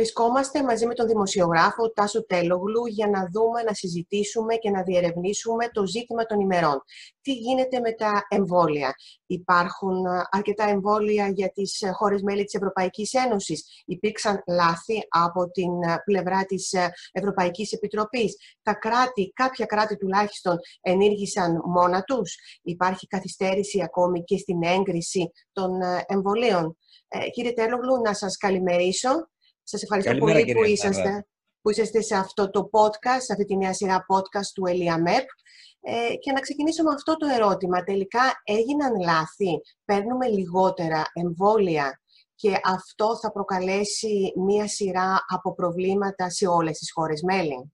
Βρισκόμαστε μαζί με τον δημοσιογράφο Τάσο Τέλογλου για να δούμε, να συζητήσουμε και να διερευνήσουμε το ζήτημα των ημερών. Τι γίνεται με τα εμβόλια; Υπάρχουν αρκετά εμβόλια για τις χώρες μέλη της Ευρωπαϊκής Ένωσης; Υπήρξαν λάθη από την πλευρά της Ευρωπαϊκής Επιτροπής; Τα κράτη, κάποια κράτη τουλάχιστον, ενήργησαν μόνα τους; Υπάρχει καθυστέρηση ακόμη και στην έγκριση των εμβολίων; Ε, κύριε Τέλογλου, να σας καλημερίσω. Σας ευχαριστώ πολύ που είσαστε, που είσαστε σε αυτό το podcast, σε αυτή τη νέα σειρά podcast του ΕΛΙΑΜΕΠ. Ε, και να ξεκινήσω με αυτό το ερώτημα. Τελικά έγιναν λάθη, παίρνουμε λιγότερα εμβόλια; Και αυτό θα προκαλέσει μία σειρά από προβλήματα σε όλες τις χώρες μέλη;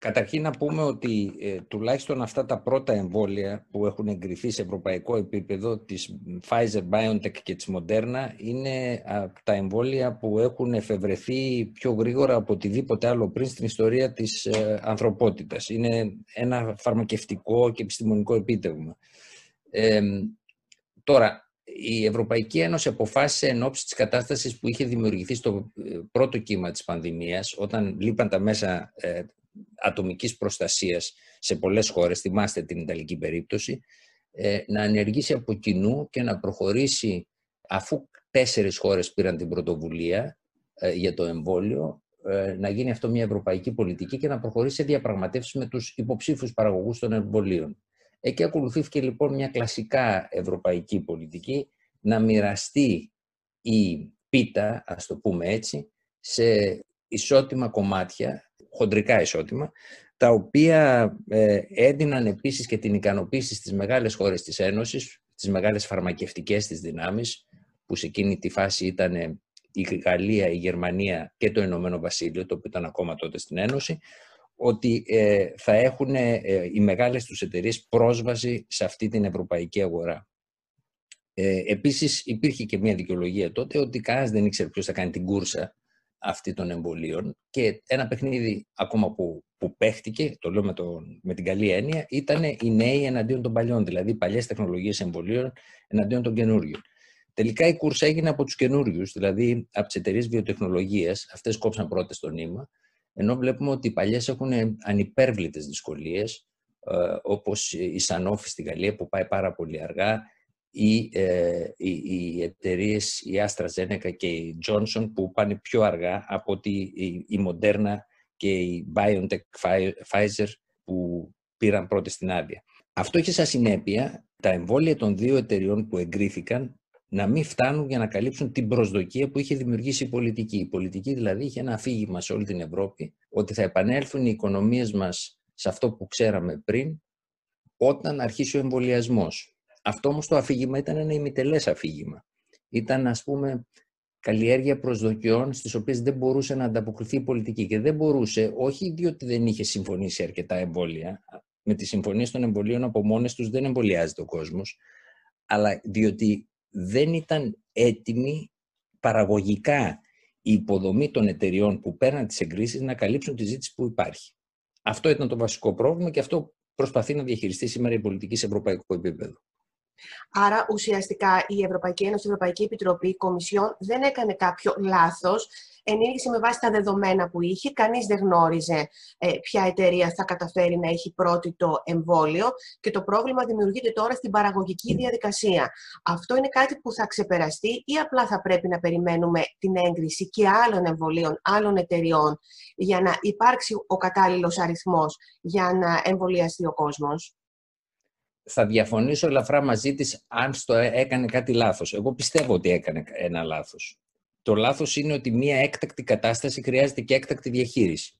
Καταρχήν να πούμε ότι ε, τουλάχιστον αυτά τα πρώτα εμβόλια που έχουν εγκριθεί σε ευρωπαϊκό επίπεδο της Pfizer, BioNTech και της Moderna είναι τα εμβόλια που έχουν εφευρεθεί πιο γρήγορα από οτιδήποτε άλλο πριν στην ιστορία της ε, ανθρωπότητας. Είναι ένα φαρμακευτικό και επιστημονικό επίτευγμα. Ε, τώρα, η Ευρωπαϊκή Ένωση αποφάσισε εν ώψη της κατάστασης που είχε δημιουργηθεί στο ε, πρώτο κύμα της πανδημίας, όταν λείπαν τα μέσα ατομικής προστασίας σε πολλές χώρες, θυμάστε την Ιταλική περίπτωση, ε, να ανεργήσει από κοινού και να προχωρήσει, αφού τέσσερις χώρες πήραν την πρωτοβουλία ε, για το εμβόλιο, ε, να γίνει αυτό μια ευρωπαϊκή πολιτική και να προχωρήσει σε διαπραγματεύσεις με τους υποψήφιους παραγωγούς των εμβολίων. Εκεί ακολουθήθηκε λοιπόν μια κλασικά ευρωπαϊκή πολιτική να μοιραστεί η πίτα, ας το πούμε έτσι, σε ισότιμα κομμάτια χοντρικά ισότιμα, τα οποία ε, έδιναν επίσης και την ικανοποίηση στις μεγάλες χώρες της Ένωσης, τις μεγάλες φαρμακευτικές της δυνάμεις, που σε εκείνη τη φάση ήταν η Γαλλία, η Γερμανία και το Ηνωμένο Βασίλειο, το οποίο ήταν ακόμα τότε στην Ένωση, ότι ε, θα έχουν ε, οι μεγάλες τους εταιρείες πρόσβαση σε αυτή την ευρωπαϊκή αγορά. Ε, επίσης υπήρχε και μια δικαιολογία τότε ότι κανένας δεν ήξερε ποιος θα κάνει την κούρσα αυτή των εμβολίων και ένα παιχνίδι ακόμα που, που παίχτηκε, το λέω με, τον, με την καλή έννοια, ήταν οι νέοι εναντίον των παλιών, δηλαδή οι παλιές τεχνολογίες εμβολίων εναντίον των καινούριων. Τελικά η κούρσα έγινε από τους καινούριους, δηλαδή από τις εταιρείες βιοτεχνολογίας. Αυτές κόψαν πρώτες το νήμα. Ενώ βλέπουμε ότι οι παλιές έχουν ανυπέρβλητες δυσκολίες, ε, όπως η Sanofi στη Γαλλία που πάει πάρα πολύ αργά, ή ε, οι, οι εταιρείες η AstraZeneca και η Johnson που πάνε πιο αργά από ότι η, η Moderna και η BioNTech Pfizer που πήραν πρώτη στην άδεια. Αυτό έχει σαν συνέπεια τα εμβόλια των δύο εταιριών που εγκρίθηκαν να μην φτάνουν για να καλύψουν την προσδοκία που είχε δημιουργήσει η πολιτική. Η πολιτική δηλαδή είχε ένα αφήγημα σε όλη την Ευρώπη ότι θα επανέλθουν οι οικονομίες μας σε αυτό που ξέραμε πριν όταν αρχίσει ο εμβολιασμός. Αυτό όμως το αφήγημα ήταν ένα ημιτελές αφήγημα. Ήταν ας πούμε καλλιέργεια προσδοκιών στις οποίες δεν μπορούσε να ανταποκριθεί η πολιτική και δεν μπορούσε, όχι διότι δεν είχε συμφωνήσει αρκετά εμβόλια, με τις συμφωνίες των εμβολίων από μόνες τους δεν εμβολιάζεται ο κόσμος, αλλά διότι δεν ήταν έτοιμη παραγωγικά η υποδομή των εταιριών που παίρναν τις εγκρίσεις να καλύψουν τη ζήτηση που υπάρχει. Αυτό ήταν το βασικό πρόβλημα και αυτό προσπαθεί να διαχειριστεί σήμερα η πολιτική σε ευρωπαϊκό επίπεδο. Άρα, ουσιαστικά, η Ευρωπαϊκή Ένωση, η Ευρωπαϊκή Επιτροπή, η Κομισιόν δεν έκανε κάποιο λάθος. Ενήργησε με βάση τα δεδομένα που είχε. Κανείς δεν γνώριζε ε, ποια εταιρεία θα καταφέρει να έχει πρώτη το εμβόλιο και το πρόβλημα δημιουργείται τώρα στην παραγωγική διαδικασία. Αυτό είναι κάτι που θα ξεπεραστεί ή απλά θα πρέπει να περιμένουμε την έγκριση και άλλων εμβολίων, άλλων εταιριών για να υπάρξει ο κατάλληλος αριθμός για να εμβολιαστεί ο κόσμος; Θα διαφωνήσω ελαφρά μαζί της αν στο έκανε κάτι λάθος. Εγώ πιστεύω ότι έκανε ένα λάθος. Το λάθος είναι ότι μια έκτακτη κατάσταση χρειάζεται και έκτακτη διαχείριση.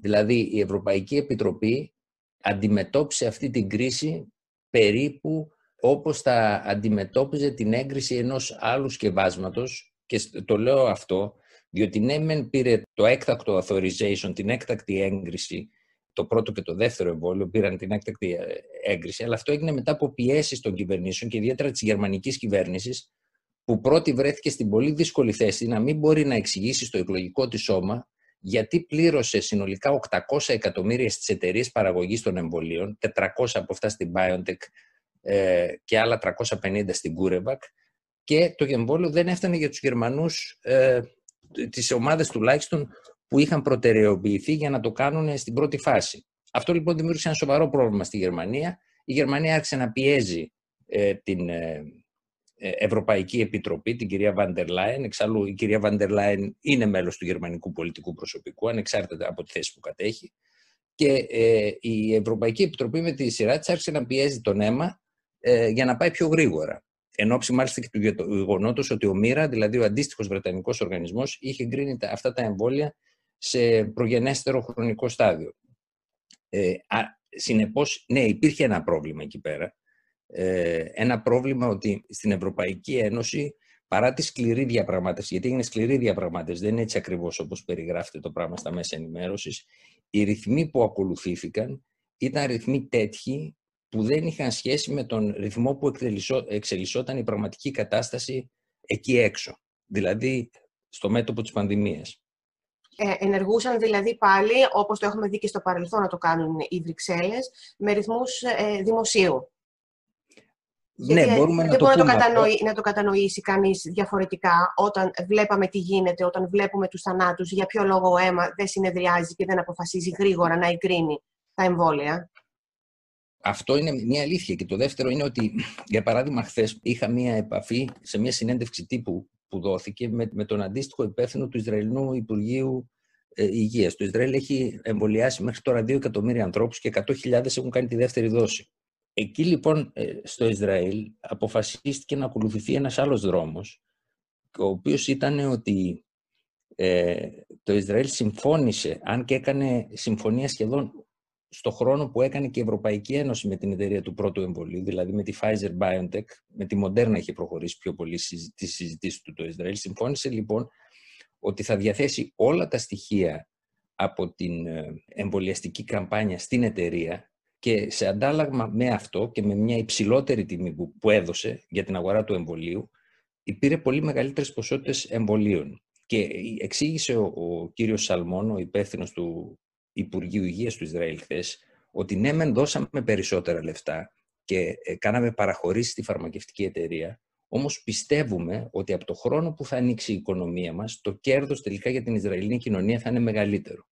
Δηλαδή η Ευρωπαϊκή Επιτροπή αντιμετώπισε αυτή την κρίση περίπου όπως θα αντιμετώπιζε την έγκριση ενός άλλου σκευάσματος και το λέω αυτό διότι ναι μεν πήρε το έκτακτο authorization, την έκτακτη έγκριση το πρώτο και το δεύτερο εμβόλιο πήραν την έκτακτη ε, έγκριση, αλλά αυτό έγινε μετά από πιέσεις των κυβερνήσεων και ιδιαίτερα της γερμανικής κυβέρνησης, που πρώτη βρέθηκε στην πολύ δύσκολη θέση να μην μπορεί να εξηγήσει στο εκλογικό της σώμα γιατί πλήρωσε συνολικά 800 εκατομμύρια στις εταιρείες παραγωγής των εμβολίων, 400 από αυτά στην BioNTech ε, και άλλα 350 στην CureVac και το εμβόλιο δεν έφτανε για τους Γερμανούς ε, τις ομάδες τουλάχιστον που είχαν προτεραιοποιηθεί για να το κάνουν στην πρώτη φάση. Αυτό λοιπόν δημιούργησε ένα σοβαρό πρόβλημα στη Γερμανία. Η Γερμανία άρχισε να πιέζει ε, την ε, ε, Ευρωπαϊκή Επιτροπή, την κυρία Βαντερ Λάιν. Εξάλλου, η κυρία Βαντερ Λάιν είναι μέλος του γερμανικού πολιτικού προσωπικού, ανεξάρτητα από τη θέση που κατέχει. Και ε, η Ευρωπαϊκή Επιτροπή με τη σειρά της άρχισε να πιέζει τον αίμα ε, για να πάει πιο γρήγορα. Εν ώψη μάλιστα και του γεγονότος ότι ο ΜΥΡΑ, δηλαδή ο αντίστοιχος Βρετανικός οργανισμός, είχε εγκρίνει αυτά τα εμβόλια σε προγενέστερο χρονικό στάδιο. Ε, συνεπώς, ναι, υπήρχε ένα πρόβλημα εκεί πέρα. Ε, ένα πρόβλημα ότι στην Ευρωπαϊκή Ένωση, παρά τη σκληρή διαπραγμάτευση, γιατί είναι σκληρή διαπραγμάτευση, δεν είναι έτσι ακριβώς όπως περιγράφεται το πράγμα στα μέσα ενημέρωσης, οι ρυθμοί που ακολουθήθηκαν ήταν ρυθμοί τέτοιοι που δεν είχαν σχέση με τον ρυθμό που εξελισσόταν η πραγματική κατάσταση εκεί έξω. Δηλαδή, στο μέτωπο της πανδημίας. Ε, ενεργούσαν δηλαδή πάλι, όπως το έχουμε δει και στο παρελθόν να το κάνουν οι Βρυξέλλες, με ρυθμούς ε, δημοσίου. Ναι, Γιατί, μπορούμε να το, μπορεί να, το κατανοεί, να το κατανοήσει κανείς διαφορετικά όταν βλέπαμε τι γίνεται, όταν βλέπουμε τους θανάτους, για ποιο λόγο ο αίμα δεν συνεδριάζει και δεν αποφασίζει γρήγορα να εγκρίνει τα εμβόλια. Αυτό είναι μια αλήθεια. Και το δεύτερο είναι ότι, για παράδειγμα, χθες είχα μια επαφή σε μια συνέντευξη τύπου που δόθηκε με, με τον αντίστοιχο υπεύθυνο του Ισραηλινού Υπουργείου ε, Υγείας. Το Ισραήλ έχει εμβολιάσει μέχρι τώρα 2 εκατομμύρια ανθρώπους και 100.000 έχουν κάνει τη δεύτερη δόση. Εκεί λοιπόν ε, στο Ισραήλ αποφασίστηκε να ακολουθηθεί ένας άλλος δρόμος, ο οποίος ήταν ότι ε, το Ισραήλ συμφώνησε, αν και έκανε συμφωνία σχεδόν στο χρόνο που έκανε και η Ευρωπαϊκή Ένωση με την εταιρεία του πρώτου εμβολίου, δηλαδή με τη Pfizer BioNTech, με τη Moderna είχε προχωρήσει πιο πολύ τη συζητήση του το Ισραήλ. Συμφώνησε λοιπόν ότι θα διαθέσει όλα τα στοιχεία από την ε, εμβολιαστική καμπάνια στην εταιρεία και σε αντάλλαγμα με αυτό και με μια υψηλότερη τιμή που, έδωσε για την αγορά του εμβολίου, υπήρε πολύ μεγαλύτερες ποσότητες εμβολίων. Και εξήγησε ο, ο κύριος Σαλμόν, ο υπεύθυνος του Υπουργείου Υγείας του Ισραήλ χθες, ότι ναι, μεν δώσαμε περισσότερα λεφτά και ε, κάναμε παραχωρήσεις στη φαρμακευτική εταιρεία, όμως πιστεύουμε ότι από το χρόνο που θα ανοίξει η οικονομία μας, το κέρδος τελικά για την Ισραηλινή κοινωνία θα είναι μεγαλύτερο.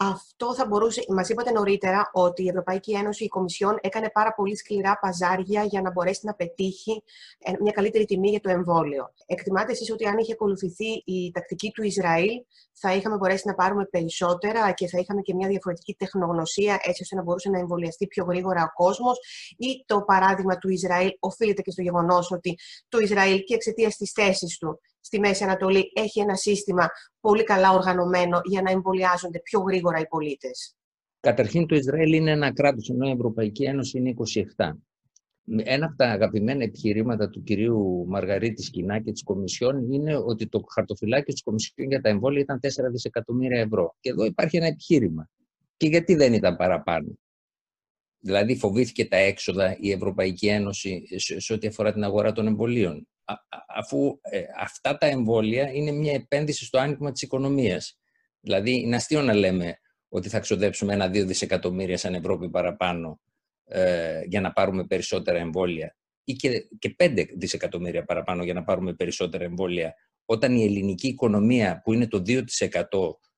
Αυτό θα μπορούσε, μας είπατε νωρίτερα ότι η Ευρωπαϊκή Ένωση, η Κομισιόν έκανε πάρα πολύ σκληρά παζάρια για να μπορέσει να πετύχει ε, μια καλύτερη τιμή για το εμβόλιο. Εκτιμάτε εσείς ότι αν είχε ακολουθηθεί η τακτική του Ισραήλ, θα είχαμε μπορέσει να πάρουμε περισσότερα και θα είχαμε και μια διαφορετική τεχνογνωσία, έτσι ώστε να μπορούσε να εμβολιαστεί πιο γρήγορα ο κόσμος, ή το παράδειγμα του Ισραήλ οφείλεται και στο γεγονός ότι το Ισραήλ και εξαιτίας της θέσης του στη Μέση Ανατολή έχει ένα σύστημα πολύ καλά οργανωμένο για να εμβολιάζονται πιο γρήγορα οι πολίτες; Καταρχήν το Ισραήλ είναι ένα κράτος, ενώ η Ευρωπαϊκή Ένωση είναι 27. Ένα από τα αγαπημένα επιχειρήματα του κυρίου Μαργαρίτη Σκινά και της Κομισιόν είναι ότι το χαρτοφυλάκιο της Κομισιόν για τα εμβόλια ήταν 4 δισεκατομμύρια ευρώ. Και εδώ υπάρχει ένα επιχείρημα. Και γιατί δεν ήταν παραπάνω; Δηλαδή φοβήθηκε τα έξοδα η Ευρωπαϊκή Ένωση σε ό,τι αφορά την αγορά των εμβολίων αφού ε, αυτά τα εμβόλια είναι μια επένδυση στο άνοιγμα της οικονομίας. Δηλαδή, είναι αστείο να λέμε ότι θα ξοδέψουμε ένα-δύο δισεκατομμύρια σαν Ευρώπη παραπάνω ε, για να πάρουμε περισσότερα εμβόλια ή και, και πέντε δισεκατομμύρια παραπάνω για να πάρουμε περισσότερα εμβόλια όταν η ελληνική οικονομία που είναι το 2%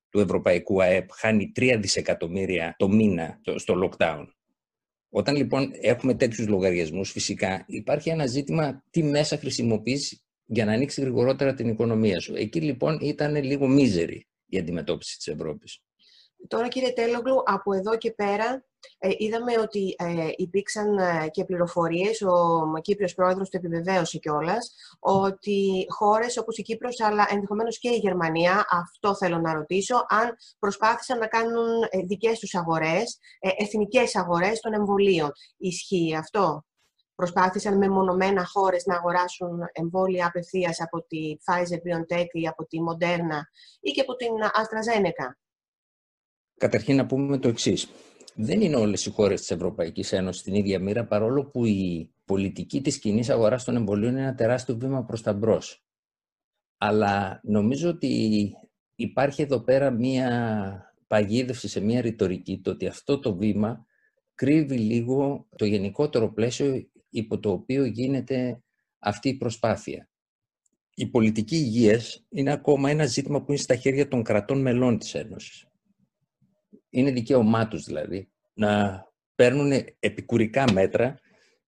του ευρωπαϊκού ΑΕΠ χάνει 3 δισεκατομμύρια το μήνα στο lockdown. Όταν λοιπόν έχουμε τέτοιους λογαριασμούς, φυσικά υπάρχει ένα ζήτημα τι μέσα χρησιμοποιείς για να ανοίξεις γρηγορότερα την οικονομία σου. Εκεί λοιπόν ήταν λίγο μίζερη η αντιμετώπιση της Ευρώπης. Τώρα κύριε Τέλογλου, από εδώ και πέρα ε, είδαμε ότι ε, υπήρξαν ε, και πληροφορίες, ο Κύπριος Πρόεδρος το επιβεβαίωσε κιόλας, ότι χώρες όπως η Κύπρος, αλλά ενδεχομένως και η Γερμανία, αυτό θέλω να ρωτήσω, αν προσπάθησαν να κάνουν ε, δικές τους αγορές, εθνικές αγορές των εμβολίων. Ισχύει αυτό; Προσπάθησαν με μονομένα χώρες να αγοράσουν εμβόλια απευθείας από τη Pfizer-BioNTech ή από τη Moderna ή και από την AstraZeneca; Καταρχήν να πούμε το εξής. Δεν είναι όλες οι χώρες της Ευρωπαϊκής Ένωσης στην ίδια μοίρα, παρόλο που η πολιτική της κοινής αγοράς των εμβολίων είναι ένα τεράστιο βήμα προς τα μπρος. Αλλά νομίζω ότι υπάρχει εδώ πέρα μία παγίδευση σε μία ρητορική, το ότι αυτό το βήμα κρύβει λίγο το γενικότερο πλαίσιο υπό το οποίο γίνεται αυτή η προσπάθεια. η πολιτική υγείας είναι ακόμα ένα ζήτημα που είναι στα χέρια των κρατών μελών της Ένωσης. Είναι δικαίωμά τους δηλαδή να παίρνουν επικουρικά μέτρα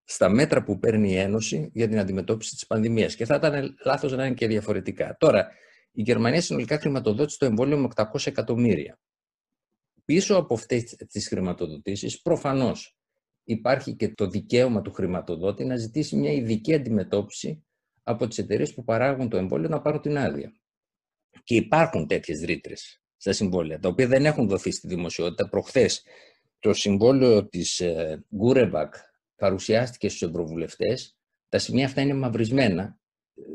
στα μέτρα που παίρνει η Ένωση για την αντιμετώπιση της πανδημίας. Και θα ήταν λάθος να είναι και διαφορετικά. Τώρα, η Γερμανία συνολικά χρηματοδότησε το εμβόλιο με 800 εκατομμύρια. Πίσω από αυτές τις χρηματοδοτήσεις, προφανώς, υπάρχει και το δικαίωμα του χρηματοδότη να ζητήσει μια ειδική αντιμετώπιση από τις εταιρείες που παράγουν το εμβόλιο να πάρουν την άδεια. Και υπάρχουν τέτοιες ρήτρες στα συμβόλαια, τα οποία δεν έχουν δοθεί στη δημοσιότητα. Προχθές το συμβόλαιο της Γκούρεβακ παρουσιάστηκε στους ευρωβουλευτές. Τα σημεία αυτά είναι μαυρισμένα.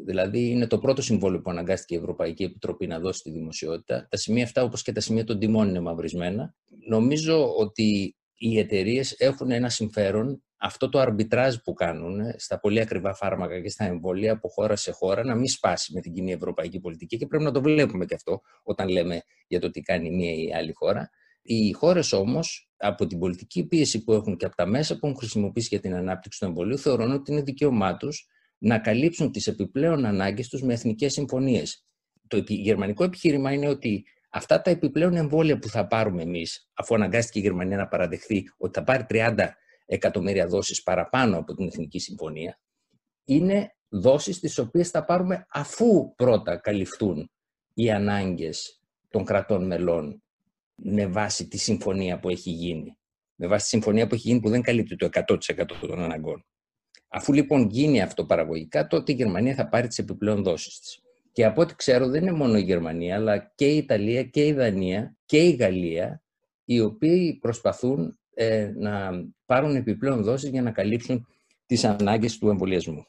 Δηλαδή είναι το πρώτο συμβόλαιο που αναγκάστηκε η Ευρωπαϊκή Επιτροπή να δώσει στη δημοσιότητα. Τα σημεία αυτά, όπως και τα σημεία των τιμών, είναι μαυρισμένα. Νομίζω ότι οι εταιρείες έχουν ένα συμφέρον αυτό το αρμπιτράζ που κάνουν στα πολύ ακριβά φάρμακα και στα εμβόλια από χώρα σε χώρα να μην σπάσει με την κοινή ευρωπαϊκή πολιτική και πρέπει να το βλέπουμε και αυτό όταν λέμε για το τι κάνει μία ή άλλη χώρα. Οι χώρες όμως, από την πολιτική πίεση που έχουν και από τα μέσα που έχουν χρησιμοποιήσει για την ανάπτυξη του εμβολίου, θεωρούν ότι είναι δικαίωμά τους να καλύψουν τις επιπλέον ανάγκες τους με εθνικές συμφωνίες. Το γερμανικό επιχείρημα είναι ότι αυτά τα επιπλέον εμβόλια που θα πάρουμε εμείς, αφού αναγκάστηκε η Γερμανία να παραδεχθεί ότι θα πάρει 30 εκατομμύρια δόσεις παραπάνω από την Εθνική Συμφωνία, είναι δόσεις τις οποίες θα πάρουμε αφού πρώτα καλυφθούν οι ανάγκες των κρατών μελών με βάση τη συμφωνία που έχει γίνει. Με βάση τη συμφωνία που έχει γίνει που δεν καλύπτει το 100% των αναγκών. Αφού λοιπόν γίνει αυτό παραγωγικά, τότε η Γερμανία θα πάρει τις επιπλέον δόσεις της. Και από ό,τι ξέρω δεν είναι μόνο η Γερμανία, αλλά και η Ιταλία και η Δανία και η Γαλλία, οι οποίοι προσπαθούν ε, να πάρουν επιπλέον δόσεις για να καλύψουν τις ανάγκες του εμβολιασμού.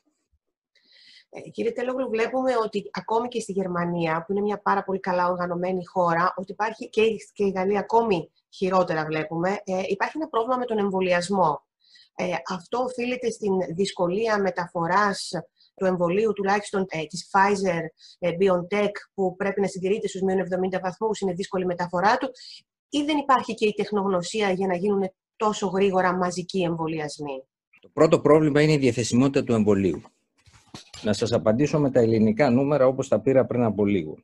Ε, κύριε Τέλογλου, βλέπουμε ότι ακόμη και στη Γερμανία, που είναι μια πάρα πολύ καλά οργανωμένη χώρα, ότι υπάρχει και, και η Γαλλία ακόμη χειρότερα βλέπουμε, ε, υπάρχει ένα πρόβλημα με τον εμβολιασμό. Ε, αυτό οφείλεται στην δυσκολία μεταφοράς του εμβολίου, τουλάχιστον ε, της Pfizer ε, BioNTech, που πρέπει να συντηρείται στους μείον 70 βαθμούς, είναι δύσκολη μεταφορά του, ή δεν υπάρχει και η τεχνογνωσία για να γίνουν τόσο γρήγορα μαζικοί εμβολιασμοί; Το πρώτο πρόβλημα είναι η διαθεσιμότητα του εμβολίου. Να σας απαντήσω με τα ελληνικά νούμερα όπως τα πήρα πριν από λίγο.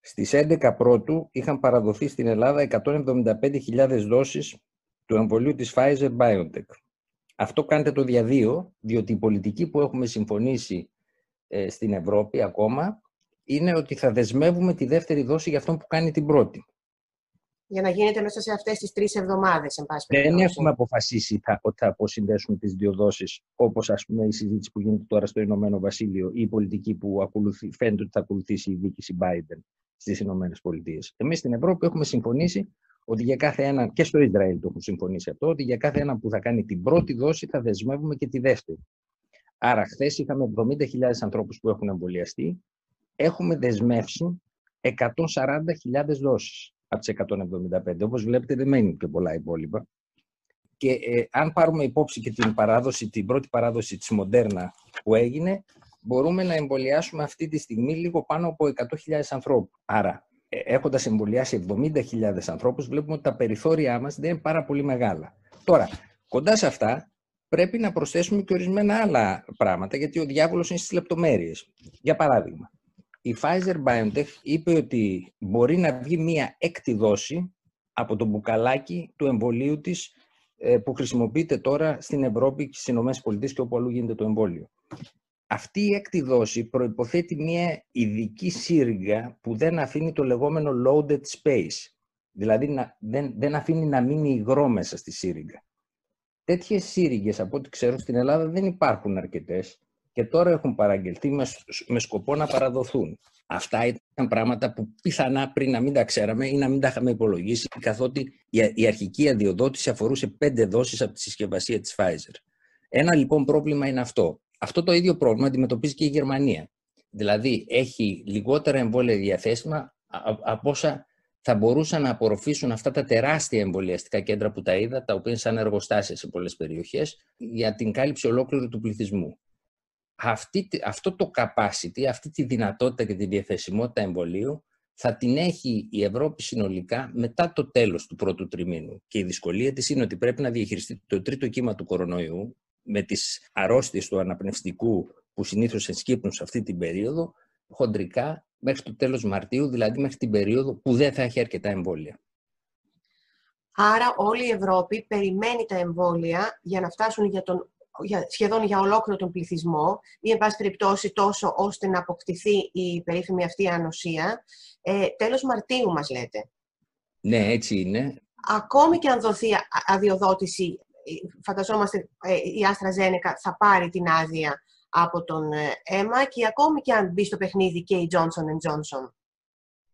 Στις 11 πρώτου είχαν παραδοθεί στην Ελλάδα 175.000 δόσεις του εμβολίου της Pfizer-BioNTech. Αυτό κάνετε το διαδίο, διότι η πολιτική που έχουμε συμφωνήσει ε, στην Ευρώπη ακόμα είναι ότι θα δεσμεύουμε τη δεύτερη δόση για αυτόν που κάνει την πρώτη για να γίνεται μέσα σε αυτές τις τρεις εβδομάδες, εν πάση περιπτώσει. Δεν έχουμε αποφασίσει θα, ότι θα αποσυνδέσουμε τις δύο δόσεις, όπως η συζήτηση που γίνεται τώρα στο Ηνωμένο Βασίλειο ή η πολιτική που ακολουθεί, φαίνεται ότι θα ακολουθήσει η διοίκηση Biden στις Ηνωμένες Πολιτείες. Εμείς στην Ευρώπη έχουμε συμφωνήσει ότι για κάθε ένα, και στο Ισραήλ το έχουν συμφωνήσει αυτό, ότι για κάθε ένα που θα κάνει την πρώτη δόση θα δεσμεύουμε και τη δεύτερη. Άρα, χθες είχαμε 70.000 ανθρώπους που έχουν εμβολιαστεί. Έχουμε δεσμεύσει 140.000 δόσεις από τις 175. Όπως βλέπετε δεν μένουν και πολλά υπόλοιπα. Και ε, αν πάρουμε υπόψη και την, παράδοση, την πρώτη παράδοση της Μοντέρνα που έγινε, μπορούμε να εμβολιάσουμε αυτή τη στιγμή λίγο πάνω από 100.000 ανθρώπους. Άρα, ε, έχοντας εμβολιάσει 70.000 ανθρώπους, βλέπουμε ότι τα περιθώριά μας δεν είναι πάρα πολύ μεγάλα. Τώρα, κοντά σε αυτά, πρέπει να προσθέσουμε και ορισμένα άλλα πράγματα, γιατί ο διάβολος είναι στις λεπτομέρειες. Για παράδειγμα, η Pfizer-BioNTech είπε ότι μπορεί να βγει μία έκτη δόση από το μπουκαλάκι του εμβολίου της ε, που χρησιμοποιείται τώρα στην Ευρώπη και στις ΗΠΑ και όπου αλλού γίνεται το εμβόλιο. Αυτή η έκτη δόση προϋποθέτει μία ειδική σύριγγα που δεν αφήνει το λεγόμενο loaded space. Δηλαδή δεν, δεν αφήνει να μείνει υγρό μέσα στη σύριγγα. Τέτοιες σύριγγες, από ό,τι ξέρω, στην Ελλάδα δεν υπάρχουν αρκετές και τώρα έχουν παραγγελθεί με, σκοπό να παραδοθούν. Αυτά ήταν πράγματα που πιθανά πριν να μην τα ξέραμε ή να μην τα είχαμε υπολογίσει, καθότι η, αρχική αδειοδότηση αφορούσε πέντε δόσεις από τη συσκευασία της Pfizer. Ένα λοιπόν πρόβλημα είναι αυτό. Αυτό το ίδιο πρόβλημα αντιμετωπίζει και η Γερμανία. Δηλαδή έχει λιγότερα εμβόλια διαθέσιμα από όσα θα μπορούσαν να απορροφήσουν αυτά τα τεράστια εμβολιαστικά κέντρα που τα είδα, τα οποία είναι σαν εργοστάσια σε πολλές περιοχές, για την κάλυψη ολόκληρου του πληθυσμού αυτή, αυτό το capacity, αυτή τη δυνατότητα και τη διαθεσιμότητα εμβολίου θα την έχει η Ευρώπη συνολικά μετά το τέλος του πρώτου τριμήνου. Και η δυσκολία της είναι ότι πρέπει να διαχειριστεί το τρίτο κύμα του κορονοϊού με τις αρρώστιες του αναπνευστικού που συνήθως ενσκύπτουν σε αυτή την περίοδο, χοντρικά μέχρι το τέλος Μαρτίου, δηλαδή μέχρι την περίοδο που δεν θα έχει αρκετά εμβόλια. Άρα όλη η Ευρώπη περιμένει τα εμβόλια για να φτάσουν για τον, για, σχεδόν για ολόκληρο τον πληθυσμό ή, εν πάση περιπτώσει, τόσο ώστε να αποκτηθεί η περίφημη αυτή ανοσία. Ε, τέλος Μαρτίου, μας λέτε. Ναι, έτσι είναι. Ακόμη και αν δοθεί αδειοδότηση, ε, φανταζόμαστε ε, η Άστρα Ζένεκα θα πάρει την άδεια από τον αίμα και ακόμη και αν μπει στο παιχνίδι και η Johnson Johnson.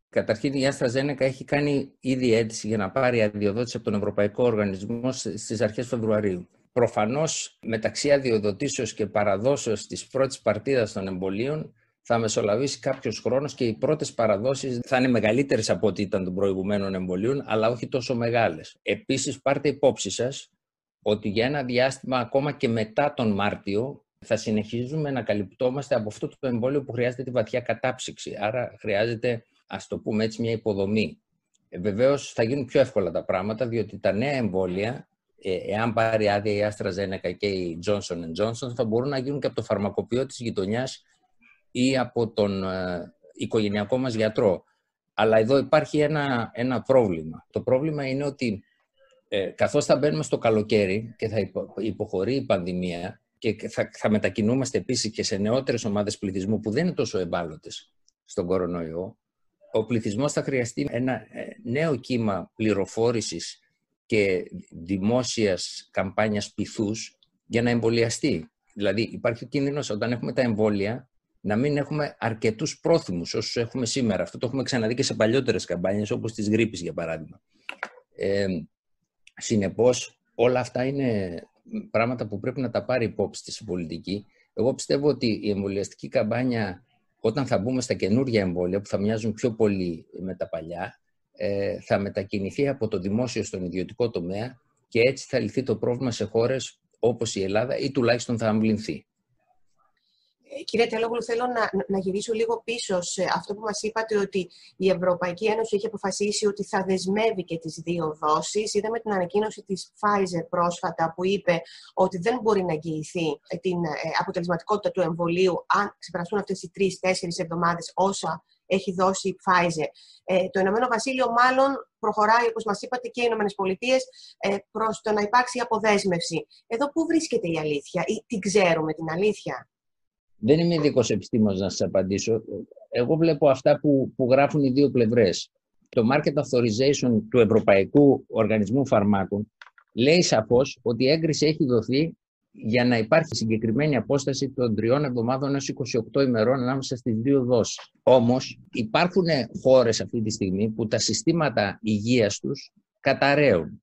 Καταρχήν η Άστρα Ζένεκα έχει κάνει ήδη αίτηση για να πάρει αδειοδότηση από τον Ευρωπαϊκό Οργανισμό στις αρχές Φεβρουαρίου. Προφανώς μεταξύ αδειοδοτήσεως και παραδόσεως της πρώτης παρτίδας των εμβολίων θα μεσολαβήσει κάποιος χρόνος και οι πρώτες παραδόσεις θα είναι μεγαλύτερες από ό,τι ήταν των προηγουμένων εμβολίων, αλλά όχι τόσο μεγάλες. Επίσης, πάρτε υπόψη σας ότι για ένα διάστημα ακόμα και μετά τον Μάρτιο θα συνεχίζουμε να καλυπτόμαστε από αυτό το εμβόλιο που χρειάζεται τη βαθιά κατάψυξη. Άρα χρειάζεται, ας το πούμε έτσι, μια υποδομή. Ε, Βεβαίως θα γίνουν πιο εύκολα τα πράγματα, διότι τα νέα εμβόλια, ε, εάν πάρει άδεια η AstraZeneca και η Johnson Johnson, θα μπορούν να γίνουν και από το φαρμακοποιό της γειτονιάς ή από τον ε, οικογενειακό μας γιατρό. Αλλά εδώ υπάρχει ένα, ένα πρόβλημα. Το πρόβλημα είναι ότι ε, καθώς θα μπαίνουμε στο καλοκαίρι και θα υποχωρεί η πανδημία και θα, θα μετακινούμαστε επίσης και σε νεότερες ομάδες πληθυσμού που δεν είναι τόσο ευάλωτες στον κορονοϊό, ο πληθυσμός θα χρειαστεί ένα ε, νέο κύμα πληροφόρησης και δημόσιας καμπάνιας πυθούς για να εμβολιαστεί. Δηλαδή υπάρχει ο κίνδυνος όταν έχουμε τα εμβόλια να μην έχουμε αρκετούς πρόθυμους όσους έχουμε σήμερα. Αυτό το έχουμε ξαναδεί και σε παλιότερες καμπάνιες, όπως της γρήπης, για παράδειγμα. Ε, Συνεπώς, όλα αυτά είναι πράγματα που πρέπει να τα πάρει υπόψη της πολιτική. Εγώ πιστεύω ότι η εμβολιαστική καμπάνια, όταν θα μπούμε στα καινούργια εμβόλια, που θα μοιάζουν πιο πολύ με τα παλιά, ε, θα μετακινηθεί από το δημόσιο στον ιδιωτικό τομέα και έτσι θα λυθεί το πρόβλημα σε χώρες όπως η Ελλάδα ή τουλάχιστον θα αμβληνθεί. Κύριε Τελόγλου, θέλω να, να γυρίσω λίγο πίσω σε αυτό που μας είπατε ότι η Ευρωπαϊκή Ένωση έχει αποφασίσει ότι θα δεσμεύει και τις δύο δόσεις. Είδαμε την ανακοίνωση της Pfizer πρόσφατα που είπε ότι δεν μπορεί να εγγυηθεί την ε, αποτελεσματικότητα του εμβολίου αν ξεπεραστούν αυτές οι τρεις-τέσσερις εβδομάδες όσα έχει δώσει η Pfizer. Ε, το Ηνωμένο Βασίλειο μάλλον προχωράει, όπως μας είπατε, και οι Ηνωμένες Πολιτείες ε, προς το να υπάρξει αποδέσμευση. Εδώ πού βρίσκεται η αλήθεια ή την ξέρουμε την αλήθεια; Δεν είμαι ειδικός επιστήμονας να σας απαντήσω. Εγώ βλέπω αυτά που, που γράφουν οι δύο πλευρές. Το Market Authorization του Ευρωπαϊκού Οργανισμού Φαρμάκων λέει σαφώς ότι η έγκριση έχει δοθεί για να υπάρχει συγκεκριμένη απόσταση των τριών εβδομάδων έως 28 ημερών ανάμεσα στις δύο δόσεις. Όμως υπάρχουν χώρες αυτή τη στιγμή που τα συστήματα υγείας τους καταραίουν.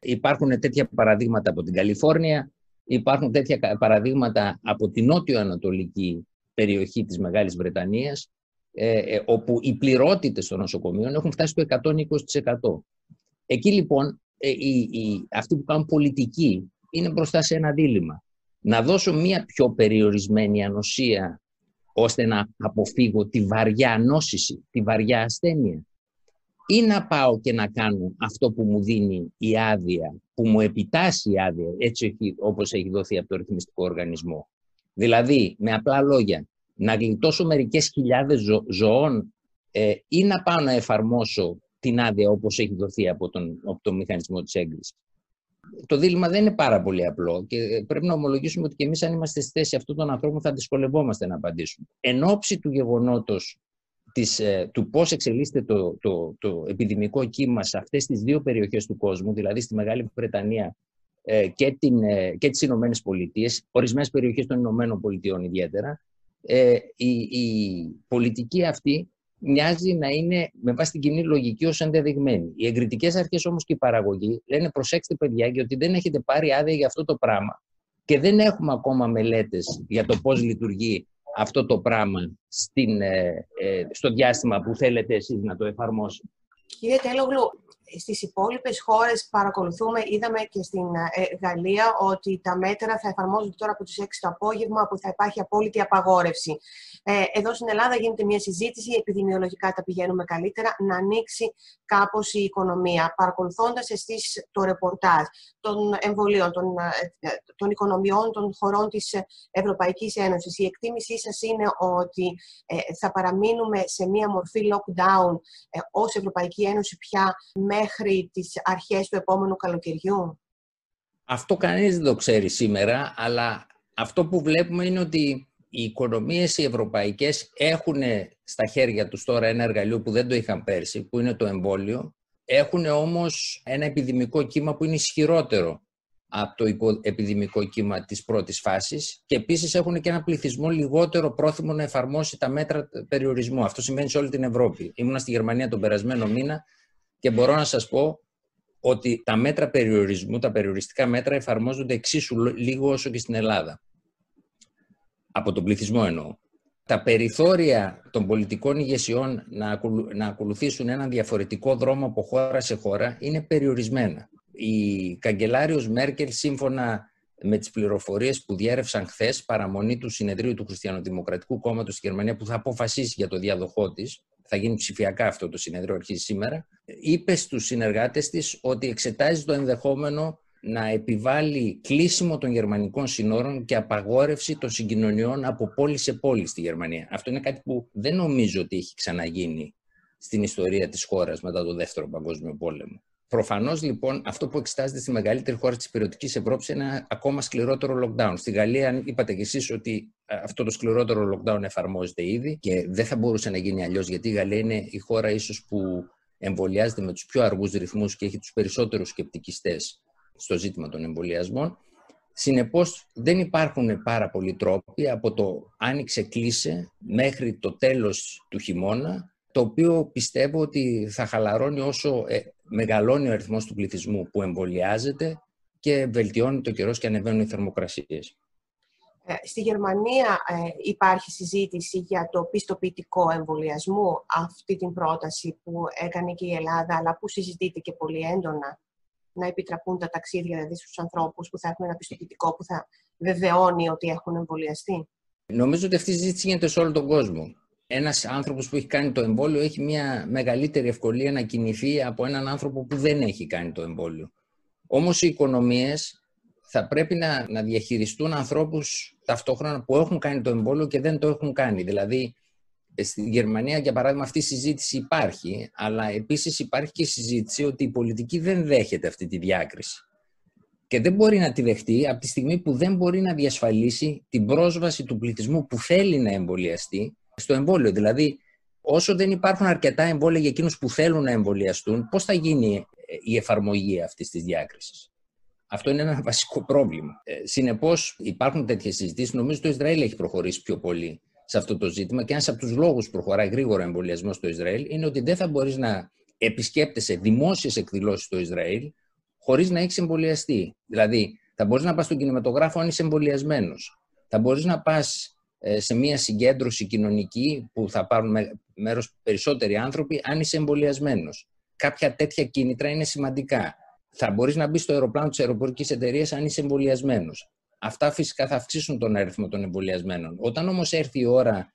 Υπάρχουν τέτοια παραδείγματα από την Καλιφόρνια, Υπάρχουν τέτοια παραδείγματα από την νότιο-ανατολική περιοχή της Μεγάλης Βρετανίας, ε, ε, όπου οι πληρότητες των νοσοκομείων έχουν φτάσει στο 120%. Εκεί λοιπόν ε, οι, αυτοί που κάνουν πολιτική είναι μπροστά σε ένα δίλημα. Να δώσω μία πιο περιορισμένη ανοσία ώστε να αποφύγω τη βαριά νόσηση, τη βαριά ασθένεια ή να πάω και να κάνω αυτό που μου δίνει η άδεια, που μου επιτάσσει η άδεια, έτσι όπως έχει δοθεί από το ρυθμιστικό οργανισμό. Δηλαδή, με απλά λόγια, να γλιτώσω μερικές χιλιάδες ζω, ζωών ε, ή να πάω να εφαρμόσω την άδεια όπως έχει δοθεί από τον, από τον μηχανισμό της έγκρισης. Το δίλημα δεν είναι πάρα πολύ απλό και πρέπει να ομολογήσουμε ότι και εμείς αν είμαστε στη θέση αυτού των ανθρώπων θα δυσκολευόμαστε να απαντήσουμε. Εν ώψη του γεγονότος της, ε, του πώς εξελίσσεται το, το, το επιδημικό κύμα σε αυτές τις δύο περιοχές του κόσμου, δηλαδή στη Μεγάλη Βρετανία ε, και, την, ε, και τις Ηνωμένες Πολιτείες, ορισμένες περιοχές των Ηνωμένων Πολιτειών ιδιαίτερα, η, η πολιτική αυτή μοιάζει να είναι με βάση την κοινή λογική ως ενδεδειγμένη. Οι εγκριτικές αρχές όμως και η παραγωγή λένε προσέξτε παιδιά γιατί δεν έχετε πάρει άδεια για αυτό το πράγμα και δεν έχουμε ακόμα μελέτες για το πώς λειτουργεί αυτό το πράγμα στην, ε, ε, στο διάστημα που θέλετε εσείς να το εφαρμόσετε. Κύριε Τέλογλου, στις υπόλοιπες χώρες παρακολουθούμε, είδαμε και στην ε, Γαλλία ότι τα μέτρα θα εφαρμόζονται τώρα από τις 6 το απόγευμα, που θα υπάρχει απόλυτη απαγόρευση. Ε, εδώ στην Ελλάδα γίνεται μια συζήτηση, επιδημιολογικά τα πηγαίνουμε καλύτερα, να ανοίξει κάπως η οικονομία. Παρακολουθώντας εσείς το ρεπορτάζ των εμβολίων, των, ε, των οικονομιών των χωρών της Ευρωπαϊκής Ένωσης, η εκτίμησή σας είναι ότι θα παραμείνουμε σε μια μορφή lockdown ως Ευρωπαϊκή Ένωση πια μέχρι τις αρχές του επόμενου καλοκαιριού; Αυτό κανείς δεν το ξέρει σήμερα, αλλά αυτό που βλέπουμε είναι ότι οι οικονομίες οι ευρωπαϊκές έχουν στα χέρια τους τώρα ένα εργαλείο που δεν το είχαν πέρσι, που είναι το εμβόλιο. Έχουν όμως ένα επιδημικό κύμα που είναι ισχυρότερο από το επιδημικό κύμα της πρώτης φάσης και επίσης έχουν και ένα πληθυσμό λιγότερο πρόθυμο να εφαρμόσει τα μέτρα περιορισμού. Αυτό σημαίνει σε όλη την Ευρώπη. Ήμουνα στη Γερμανία τον περασμένο μήνα και μπορώ να σας πω ότι τα μέτρα περιορισμού, τα περιοριστικά μέτρα εφαρμόζονται εξίσου λίγο όσο και στην Ελλάδα. Από τον πληθυσμό εννοώ. Τα περιθώρια των πολιτικών ηγεσιών να ακολουθήσουν έναν διαφορετικό δρόμο από χώρα σε χώρα είναι περιορισμένα. Η καγκελάριος Μέρκελ, σύμφωνα με τις πληροφορίες που διέρευσαν χθες παραμονή του συνεδρίου του Χριστιανοδημοκρατικού Κόμματος στη Γερμανία που θα αποφασίσει για το διαδοχό της, θα γίνει ψηφιακά αυτό το συνεδρίο, αρχίζει σήμερα, είπε στους συνεργάτες της ότι εξετάζει το ενδεχόμενο να επιβάλλει κλείσιμο των γερμανικών συνόρων και απαγόρευση των συγκοινωνιών από πόλη σε πόλη στη Γερμανία. Αυτό είναι κάτι που δεν νομίζω ότι έχει ξαναγίνει στην ιστορία της χώρας μετά το Δεύτερο Παγκόσμιο Πόλεμο. Προφανώς λοιπόν αυτό που εξετάζεται στη μεγαλύτερη χώρα της υπηρετικής Ευρώπης είναι ένα ακόμα σκληρότερο lockdown. Στη Γαλλία, είπατε κι εσείς ότι ε, αυτό το σκληρότερο lockdown εφαρμόζεται ήδη και δεν θα μπορούσε να γίνει αλλιώς, γιατί η Γαλλία είναι η χώρα ίσως που εμβολιάζεται με τους πιο αργούς ρυθμούς και έχει τους περισσότερους σκεπτικιστές στο ζήτημα των εμβολιασμών. Συνεπώς, δεν υπάρχουν πάρα πολλοί τρόποι από το άνοιξε κλείσε μέχρι το τέλος του χειμώνα το οποίο πιστεύω ότι θα χαλαρώνει όσο ε, μεγαλώνει ο αριθμός του πληθυσμού που εμβολιάζεται και βελτιώνει το καιρός και ανεβαίνουν οι θερμοκρασίες. Ε, στη Γερμανία ε, υπάρχει συζήτηση για το πιστοποιητικό εμβολιασμού, αυτή την πρόταση που έκανε και η Ελλάδα, αλλά που συζητείται και πολύ έντονα, να επιτραπούν τα ταξίδια δηλαδή στους ανθρώπους που θα έχουν ένα πιστοποιητικό που θα βεβαιώνει ότι έχουν εμβολιαστεί. Νομίζω ότι αυτή η συζήτηση γίνεται σε όλο τον κόσμο ένας άνθρωπος που έχει κάνει το εμβόλιο έχει μια μεγαλύτερη ευκολία να κινηθεί από έναν άνθρωπο που δεν έχει κάνει το εμβόλιο. Όμως οι οικονομίες θα πρέπει να, να διαχειριστούν ανθρώπους ταυτόχρονα που έχουν κάνει το εμβόλιο και δεν το έχουν κάνει. Δηλαδή, στη Γερμανία, για παράδειγμα, αυτή η συζήτηση υπάρχει, αλλά επίσης υπάρχει και η συζήτηση ότι η πολιτική δεν δέχεται αυτή τη διάκριση. Και δεν μπορεί να τη δεχτεί από τη στιγμή που δεν μπορεί να διασφαλίσει την πρόσβαση του πληθυσμού που θέλει να εμβολιαστεί στο εμβόλιο. Δηλαδή, όσο δεν υπάρχουν αρκετά εμβόλια για εκείνους που θέλουν να εμβολιαστούν, πώς θα γίνει ε, η εφαρμογή αυτής της διάκρισης; Αυτό είναι ένα βασικό πρόβλημα. Ε, Συνεπώς, υπάρχουν τέτοιες συζητήσεις. Νομίζω το Ισραήλ έχει προχωρήσει πιο πολύ σε αυτό το ζήτημα και ένας από τους λόγους που προχωράει γρήγορα εμβολιασμός στο Ισραήλ είναι ότι δεν θα μπορείς να επισκέπτεσαι δημόσιες εκδηλώσεις στο Ισραήλ χωρίς να έχεις εμβολιαστεί. Δηλαδή, θα μπορείς να πας στον κινηματογράφο αν είσαι εμβολιασμένος. Θα μπορείς να πας ε, σε μια συγκέντρωση κοινωνική που θα πάρουν μέρος περισσότεροι άνθρωποι αν είσαι εμβολιασμένος. Κάποια τέτοια κίνητρα είναι σημαντικά. Θα μπορείς να μπεις στο αεροπλάνο της αεροπορικής εταιρείας αν είσαι εμβολιασμένος. Αυτά φυσικά θα αυξήσουν τον αριθμό των εμβολιασμένων. Όταν όμως έρθει η ώρα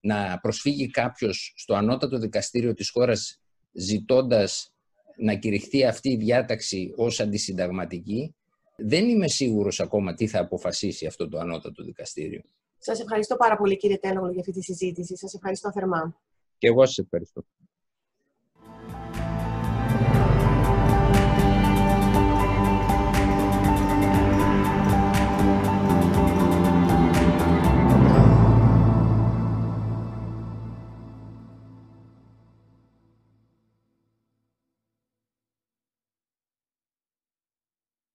να προσφύγει κάποιος στο ανώτατο δικαστήριο της χώρας ζητώντας να κηρυχθεί αυτή η διάταξη ως αντισυνταγματική, δεν είμαι σίγουρος ακόμα τι θα αποφασίσει αυτό το ανώτατο δικαστήριο. Σας ευχαριστώ πάρα πολύ κύριε Τέλογλου για αυτή τη συζήτηση. Σας ευχαριστώ θερμά. Και εγώ σας ευχαριστώ.